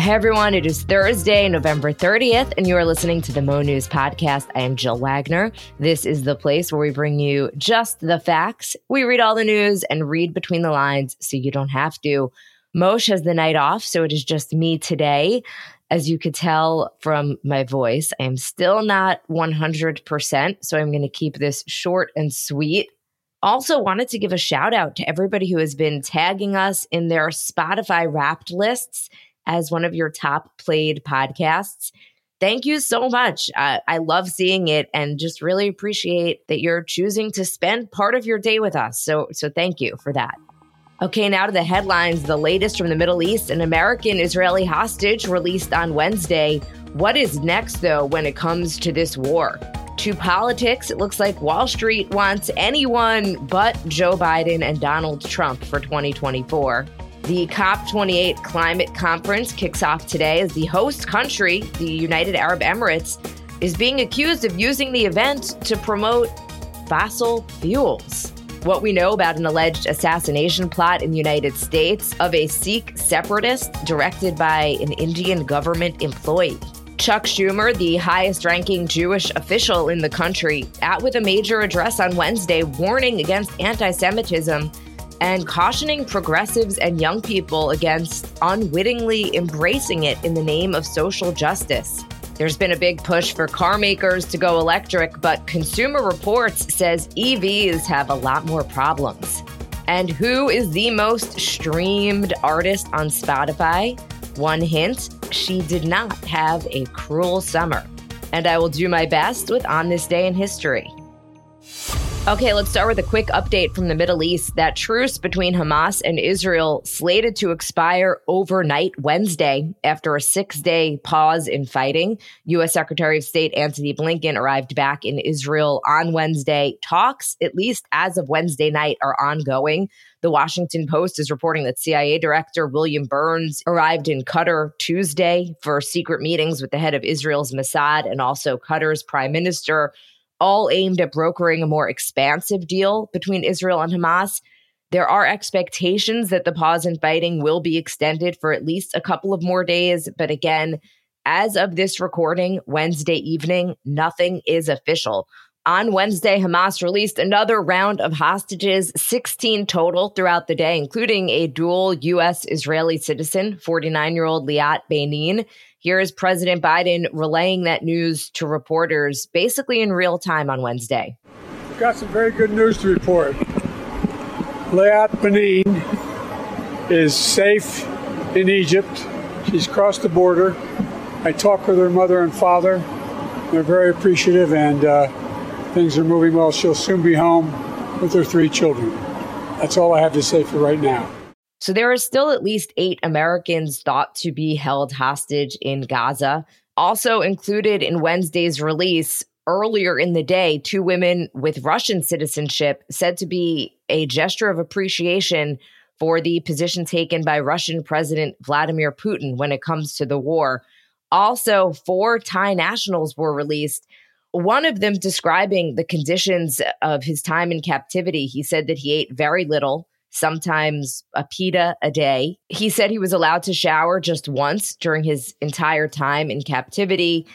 Hey everyone, it is Thursday, November 30th, and you are listening to the Mo News Podcast. I am Jill Wagner. This is the place where we bring you just the facts. We read all the news and read between the lines so you don't have to. Moshe has the night off, so it is just me today. As you could tell from my voice, I am still not 100%, so I'm going to keep this short and sweet. Also, wanted to give a shout out to everybody who has been tagging us in their Spotify wrapped lists as one of your top played podcasts. Thank you so much. Uh, I love seeing it and just really appreciate that you're choosing to spend part of your day with us. So, so thank you for that. Okay, now to the headlines. The latest from the Middle East an American Israeli hostage released on Wednesday. What is next, though, when it comes to this war? To politics, it looks like Wall Street wants anyone but Joe Biden and Donald Trump for 2024. The COP28 climate conference kicks off today as the host country, the United Arab Emirates, is being accused of using the event to promote fossil fuels. What we know about an alleged assassination plot in the United States of a Sikh separatist directed by an Indian government employee. Chuck Schumer, the highest ranking Jewish official in the country, out with a major address on Wednesday warning against anti Semitism and cautioning progressives and young people against unwittingly embracing it in the name of social justice. There's been a big push for car makers to go electric, but Consumer Reports says EVs have a lot more problems. And who is the most streamed artist on Spotify? One hint she did not have a cruel summer. And I will do my best with On This Day in History. Okay, let's start with a quick update from the Middle East. That truce between Hamas and Israel slated to expire overnight Wednesday after a six day pause in fighting. U.S. Secretary of State Antony Blinken arrived back in Israel on Wednesday. Talks, at least as of Wednesday night, are ongoing. The Washington Post is reporting that CIA Director William Burns arrived in Qatar Tuesday for secret meetings with the head of Israel's Mossad and also Qatar's prime minister all aimed at brokering a more expansive deal between Israel and Hamas. There are expectations that the pause in fighting will be extended for at least a couple of more days. But again, as of this recording, Wednesday evening, nothing is official. On Wednesday, Hamas released another round of hostages, 16 total throughout the day, including a dual U.S. Israeli citizen, 49 year old Liat Beinin. Here is President Biden relaying that news to reporters basically in real time on Wednesday. We've got some very good news to report. Liat Beinin is safe in Egypt. She's crossed the border. I talked with her mother and father. They're very appreciative and uh, things are moving well. She'll soon be home with her three children. That's all I have to say for right now. So there are still at least eight Americans thought to be held hostage in Gaza. Also included in Wednesday's release earlier in the day, two women with Russian citizenship said to be a gesture of appreciation for the position taken by Russian President Vladimir Putin when it comes to the war. Also, four Thai nationals were released. One of them describing the conditions of his time in captivity. He said that he ate very little sometimes a pita a day. He said he was allowed to shower just once during his entire time in captivity.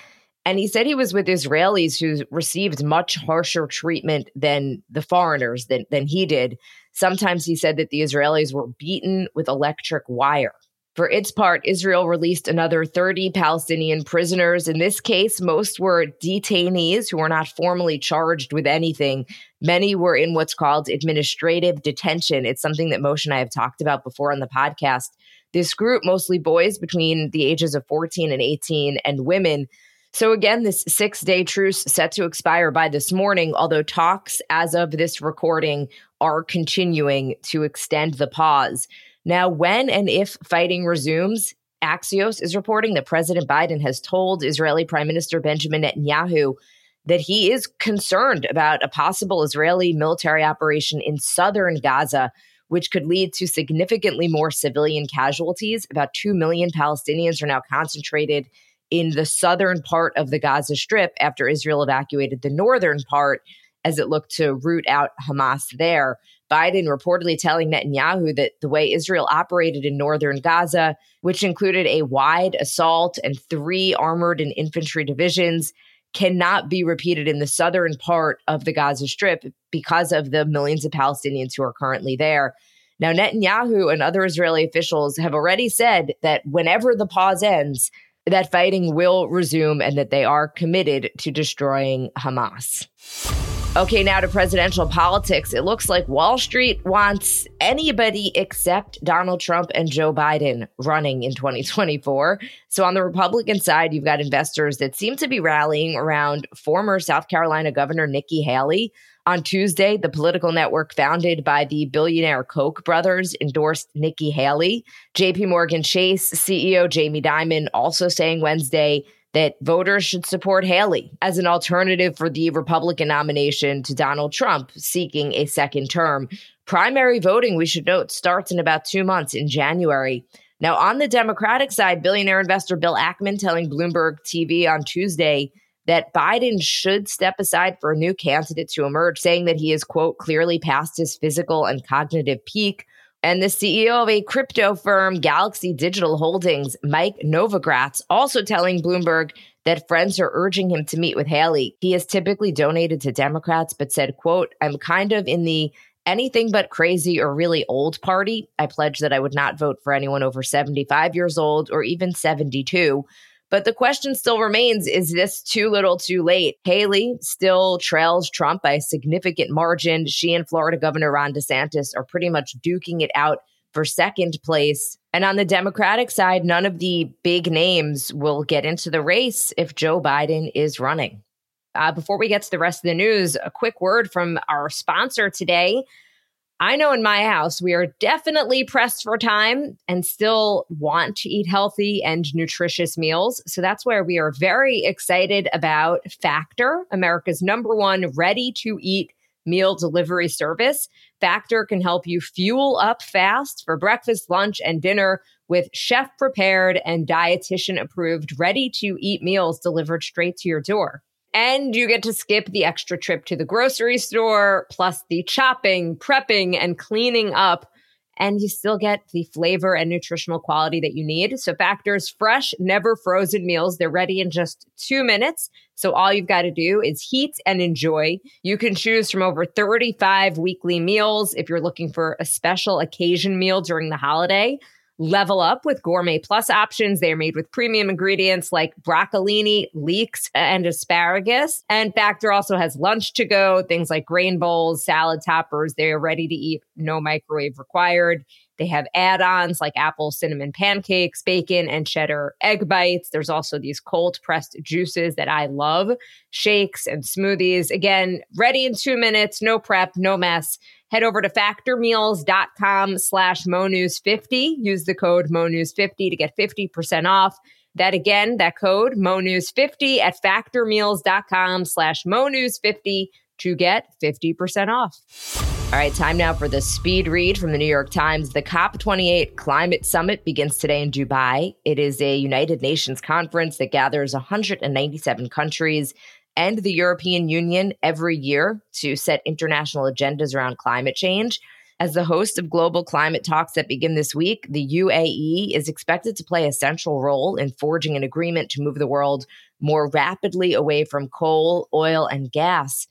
And he said he was with Israelis who received much harsher treatment than the foreigners than, than he did. Sometimes he said that the Israelis were beaten with electric wire. For its part, Israel released another 30 Palestinian prisoners. In this case, most were detainees who were not formally charged with anything. Many were in what's called administrative detention. It's something that Moshe and I have talked about before on the podcast. This group, mostly boys between the ages of 14 and 18, and women. So, again, this six day truce set to expire by this morning, although talks as of this recording are continuing to extend the pause. Now, when and if fighting resumes, Axios is reporting that President Biden has told Israeli Prime Minister Benjamin Netanyahu that he is concerned about a possible Israeli military operation in southern Gaza, which could lead to significantly more civilian casualties. About 2 million Palestinians are now concentrated in the southern part of the Gaza Strip after Israel evacuated the northern part as it looked to root out Hamas there. Biden reportedly telling Netanyahu that the way Israel operated in northern Gaza, which included a wide assault and three armored and infantry divisions, cannot be repeated in the southern part of the Gaza Strip because of the millions of Palestinians who are currently there. Now, Netanyahu and other Israeli officials have already said that whenever the pause ends, that fighting will resume and that they are committed to destroying Hamas. Okay, now to presidential politics. It looks like Wall Street wants anybody except Donald Trump and Joe Biden running in 2024. So, on the Republican side, you've got investors that seem to be rallying around former South Carolina Governor Nikki Haley. On Tuesday, the political network founded by the billionaire Koch brothers endorsed Nikki Haley. JP Morgan Chase CEO Jamie Dimon also saying Wednesday that voters should support Haley as an alternative for the Republican nomination to Donald Trump seeking a second term. Primary voting, we should note, starts in about two months in January. Now, on the Democratic side, billionaire investor Bill Ackman telling Bloomberg TV on Tuesday that Biden should step aside for a new candidate to emerge, saying that he is, quote, clearly past his physical and cognitive peak. And the CEO of a crypto firm, Galaxy Digital Holdings, Mike Novogratz, also telling Bloomberg that friends are urging him to meet with Haley. He has typically donated to Democrats, but said, quote, I'm kind of in the anything but crazy or really old party. I pledge that I would not vote for anyone over 75 years old or even 72. But the question still remains is this too little too late? Haley still trails Trump by a significant margin. She and Florida Governor Ron DeSantis are pretty much duking it out for second place. And on the Democratic side, none of the big names will get into the race if Joe Biden is running. Uh, before we get to the rest of the news, a quick word from our sponsor today. I know in my house, we are definitely pressed for time and still want to eat healthy and nutritious meals. So that's where we are very excited about Factor, America's number one ready to eat meal delivery service. Factor can help you fuel up fast for breakfast, lunch, and dinner with chef prepared and dietitian approved ready to eat meals delivered straight to your door. And you get to skip the extra trip to the grocery store, plus the chopping, prepping, and cleaning up. And you still get the flavor and nutritional quality that you need. So, Factor's fresh, never frozen meals, they're ready in just two minutes. So, all you've got to do is heat and enjoy. You can choose from over 35 weekly meals if you're looking for a special occasion meal during the holiday. Level up with gourmet plus options. They are made with premium ingredients like broccolini, leeks, and asparagus. And Factor also has lunch to go, things like grain bowls, salad toppers. They are ready to eat, no microwave required. They have add ons like apple cinnamon pancakes, bacon, and cheddar egg bites. There's also these cold pressed juices that I love, shakes and smoothies. Again, ready in two minutes, no prep, no mess. Head over to factormeals.com slash monews50. Use the code monews50 to get 50% off. That again, that code monews50 at factormeals.com slash monews50 to get 50% off. All right, time now for the speed read from the New York Times. The COP28 Climate Summit begins today in Dubai. It is a United Nations conference that gathers 197 countries and the European Union every year to set international agendas around climate change. As the host of global climate talks that begin this week, the UAE is expected to play a central role in forging an agreement to move the world more rapidly away from coal, oil, and gas.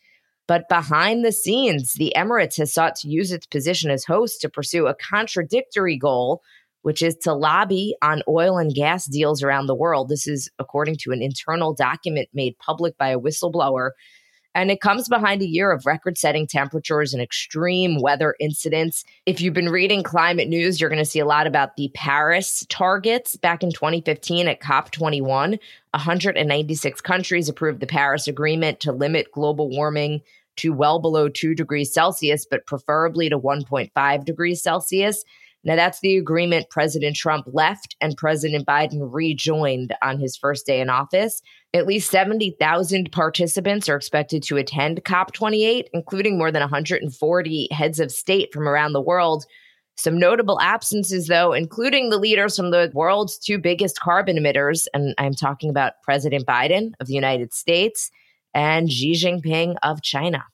But behind the scenes, the Emirates has sought to use its position as host to pursue a contradictory goal which is to lobby on oil and gas deals around the world. This is according to an internal document made public by a whistleblower. And it comes behind a year of record setting temperatures and extreme weather incidents. If you've been reading climate news, you're going to see a lot about the Paris targets. Back in 2015 at COP21, 196 countries approved the Paris Agreement to limit global warming to well below 2 degrees Celsius, but preferably to 1.5 degrees Celsius. Now, that's the agreement President Trump left and President Biden rejoined on his first day in office. At least 70,000 participants are expected to attend COP28, including more than 140 heads of state from around the world. Some notable absences, though, including the leaders from the world's two biggest carbon emitters. And I'm talking about President Biden of the United States and Xi Jinping of China.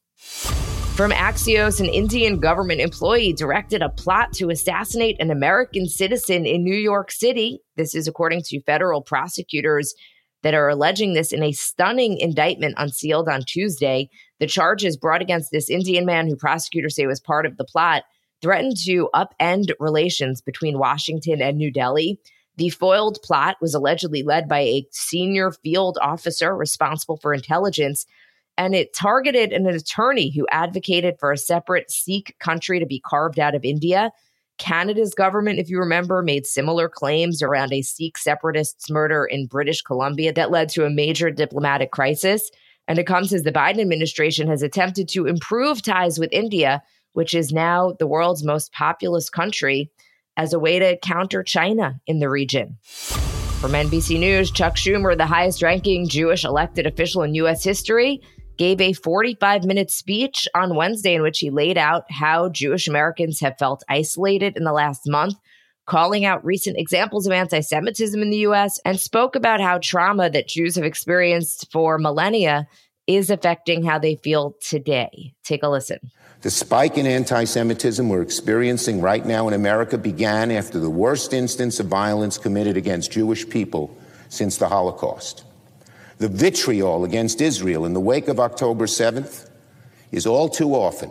From Axios, an Indian government employee directed a plot to assassinate an American citizen in New York City. This is according to federal prosecutors that are alleging this in a stunning indictment unsealed on Tuesday. The charges brought against this Indian man, who prosecutors say was part of the plot, threatened to upend relations between Washington and New Delhi. The foiled plot was allegedly led by a senior field officer responsible for intelligence, and it targeted an attorney who advocated for a separate Sikh country to be carved out of India. Canada's government, if you remember, made similar claims around a Sikh separatists' murder in British Columbia that led to a major diplomatic crisis. And it comes as the Biden administration has attempted to improve ties with India, which is now the world's most populous country, as a way to counter China in the region. From NBC News, Chuck Schumer, the highest ranking Jewish elected official in U.S. history, gave a 45 minute speech on Wednesday in which he laid out how Jewish Americans have felt isolated in the last month, calling out recent examples of anti Semitism in the US, and spoke about how trauma that Jews have experienced for millennia is affecting how they feel today. Take a listen. The spike in anti Semitism we're experiencing right now in America began after the worst instance of violence committed against Jewish people since the Holocaust. The vitriol against Israel in the wake of October 7th is all too often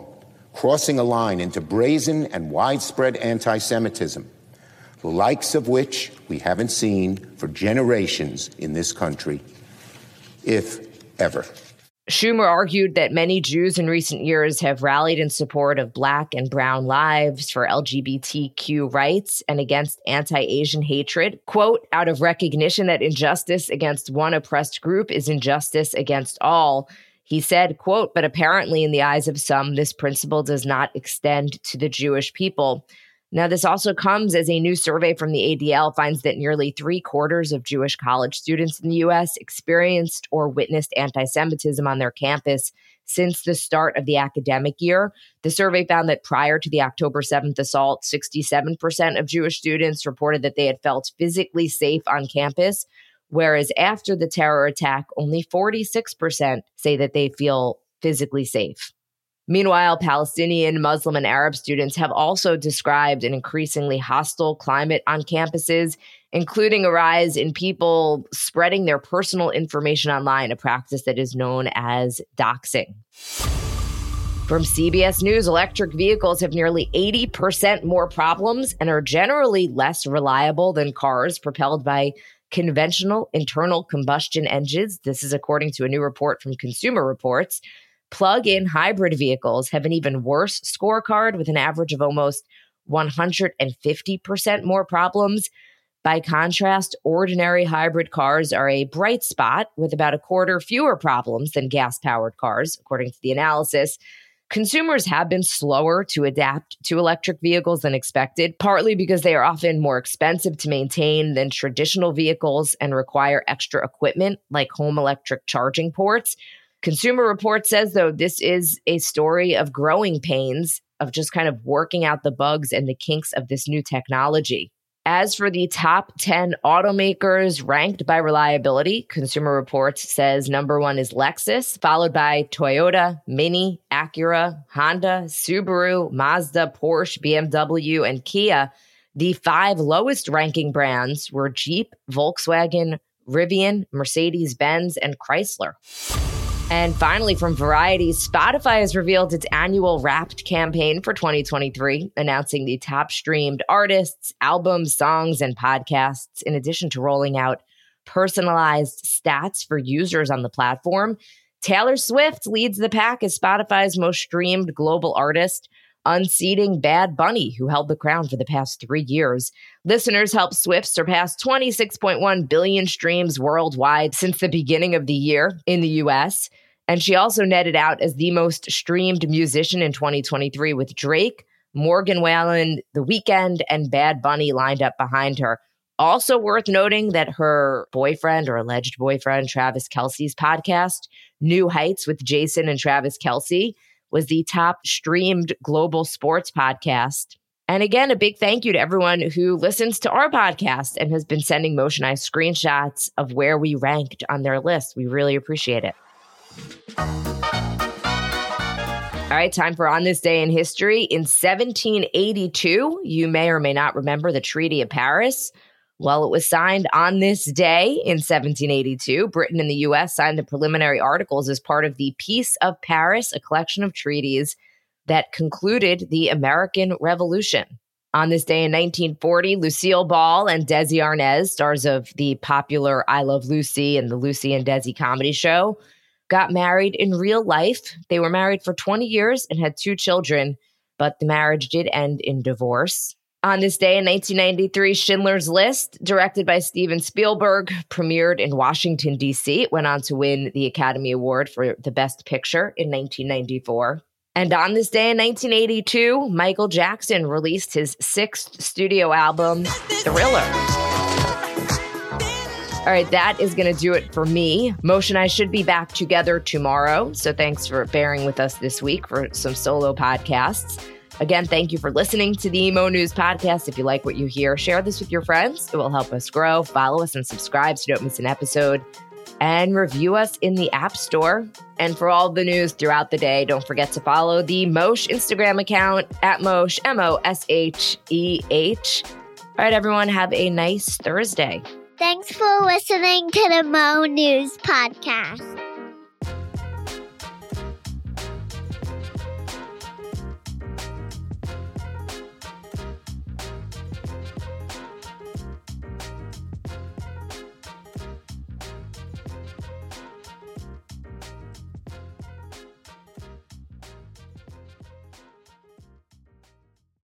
crossing a line into brazen and widespread anti Semitism, the likes of which we haven't seen for generations in this country, if ever. Schumer argued that many Jews in recent years have rallied in support of Black and Brown lives for LGBTQ rights and against anti Asian hatred. Quote, out of recognition that injustice against one oppressed group is injustice against all. He said, quote, but apparently in the eyes of some, this principle does not extend to the Jewish people. Now, this also comes as a new survey from the ADL finds that nearly three quarters of Jewish college students in the U.S. experienced or witnessed anti Semitism on their campus since the start of the academic year. The survey found that prior to the October 7th assault, 67% of Jewish students reported that they had felt physically safe on campus, whereas after the terror attack, only 46% say that they feel physically safe. Meanwhile, Palestinian, Muslim, and Arab students have also described an increasingly hostile climate on campuses, including a rise in people spreading their personal information online, a practice that is known as doxing. From CBS News, electric vehicles have nearly 80% more problems and are generally less reliable than cars propelled by conventional internal combustion engines. This is according to a new report from Consumer Reports. Plug in hybrid vehicles have an even worse scorecard with an average of almost 150% more problems. By contrast, ordinary hybrid cars are a bright spot with about a quarter fewer problems than gas powered cars, according to the analysis. Consumers have been slower to adapt to electric vehicles than expected, partly because they are often more expensive to maintain than traditional vehicles and require extra equipment like home electric charging ports. Consumer Report says, though, this is a story of growing pains of just kind of working out the bugs and the kinks of this new technology. As for the top 10 automakers ranked by reliability, Consumer Reports says number one is Lexus, followed by Toyota, Mini, Acura, Honda, Subaru, Mazda, Porsche, BMW, and Kia. The five lowest ranking brands were Jeep, Volkswagen, Rivian, Mercedes Benz, and Chrysler. And finally, from Variety, Spotify has revealed its annual Wrapped campaign for 2023, announcing the top streamed artists, albums, songs, and podcasts, in addition to rolling out personalized stats for users on the platform. Taylor Swift leads the pack as Spotify's most streamed global artist, unseating Bad Bunny, who held the crown for the past three years. Listeners helped Swift surpass 26.1 billion streams worldwide since the beginning of the year in the US. And she also netted out as the most streamed musician in 2023 with Drake, Morgan Wallen, The Weeknd, and Bad Bunny lined up behind her. Also worth noting that her boyfriend or alleged boyfriend, Travis Kelce's podcast, New Heights with Jason and Travis Kelce, was the top streamed global sports podcast. And again, a big thank you to everyone who listens to our podcast and has been sending Moshe and I screenshots of where we ranked on their list. We really appreciate it. All right, time for On This Day in History. In 1782, you may or may not remember the Treaty of Paris. Well, it was signed on this day in 1782. Britain and the U.S. signed the preliminary articles as part of the Peace of Paris, a collection of treaties that concluded the American Revolution. On this day in 1940, Lucille Ball and Desi Arnaz, stars of the popular I Love Lucy and the Lucy and Desi comedy show, got married in real life. They were married for 20 years and had two children, but the marriage did end in divorce. On this day in 1993, Schindler's List, directed by Steven Spielberg, premiered in Washington, D.C. It went on to win the Academy Award for the Best Picture in 1994. And on this day in 1982, Michael Jackson released his sixth studio album, Thriller. All right, that is going to do it for me. Moshe and, I should be back together tomorrow. So thanks for bearing with us this week for some solo podcasts. Again, thank you for listening to the Mo News podcast. If you like what you hear, share this with your friends. It will help us grow. Follow us and subscribe so you don't miss an episode. And review us in the App Store. And for all the news throughout the day, don't forget to follow the Mosheh Instagram account at Mosheh, M O S H E H. All right, everyone, have a nice Thursday. Thanks for listening to the Mo News Podcast.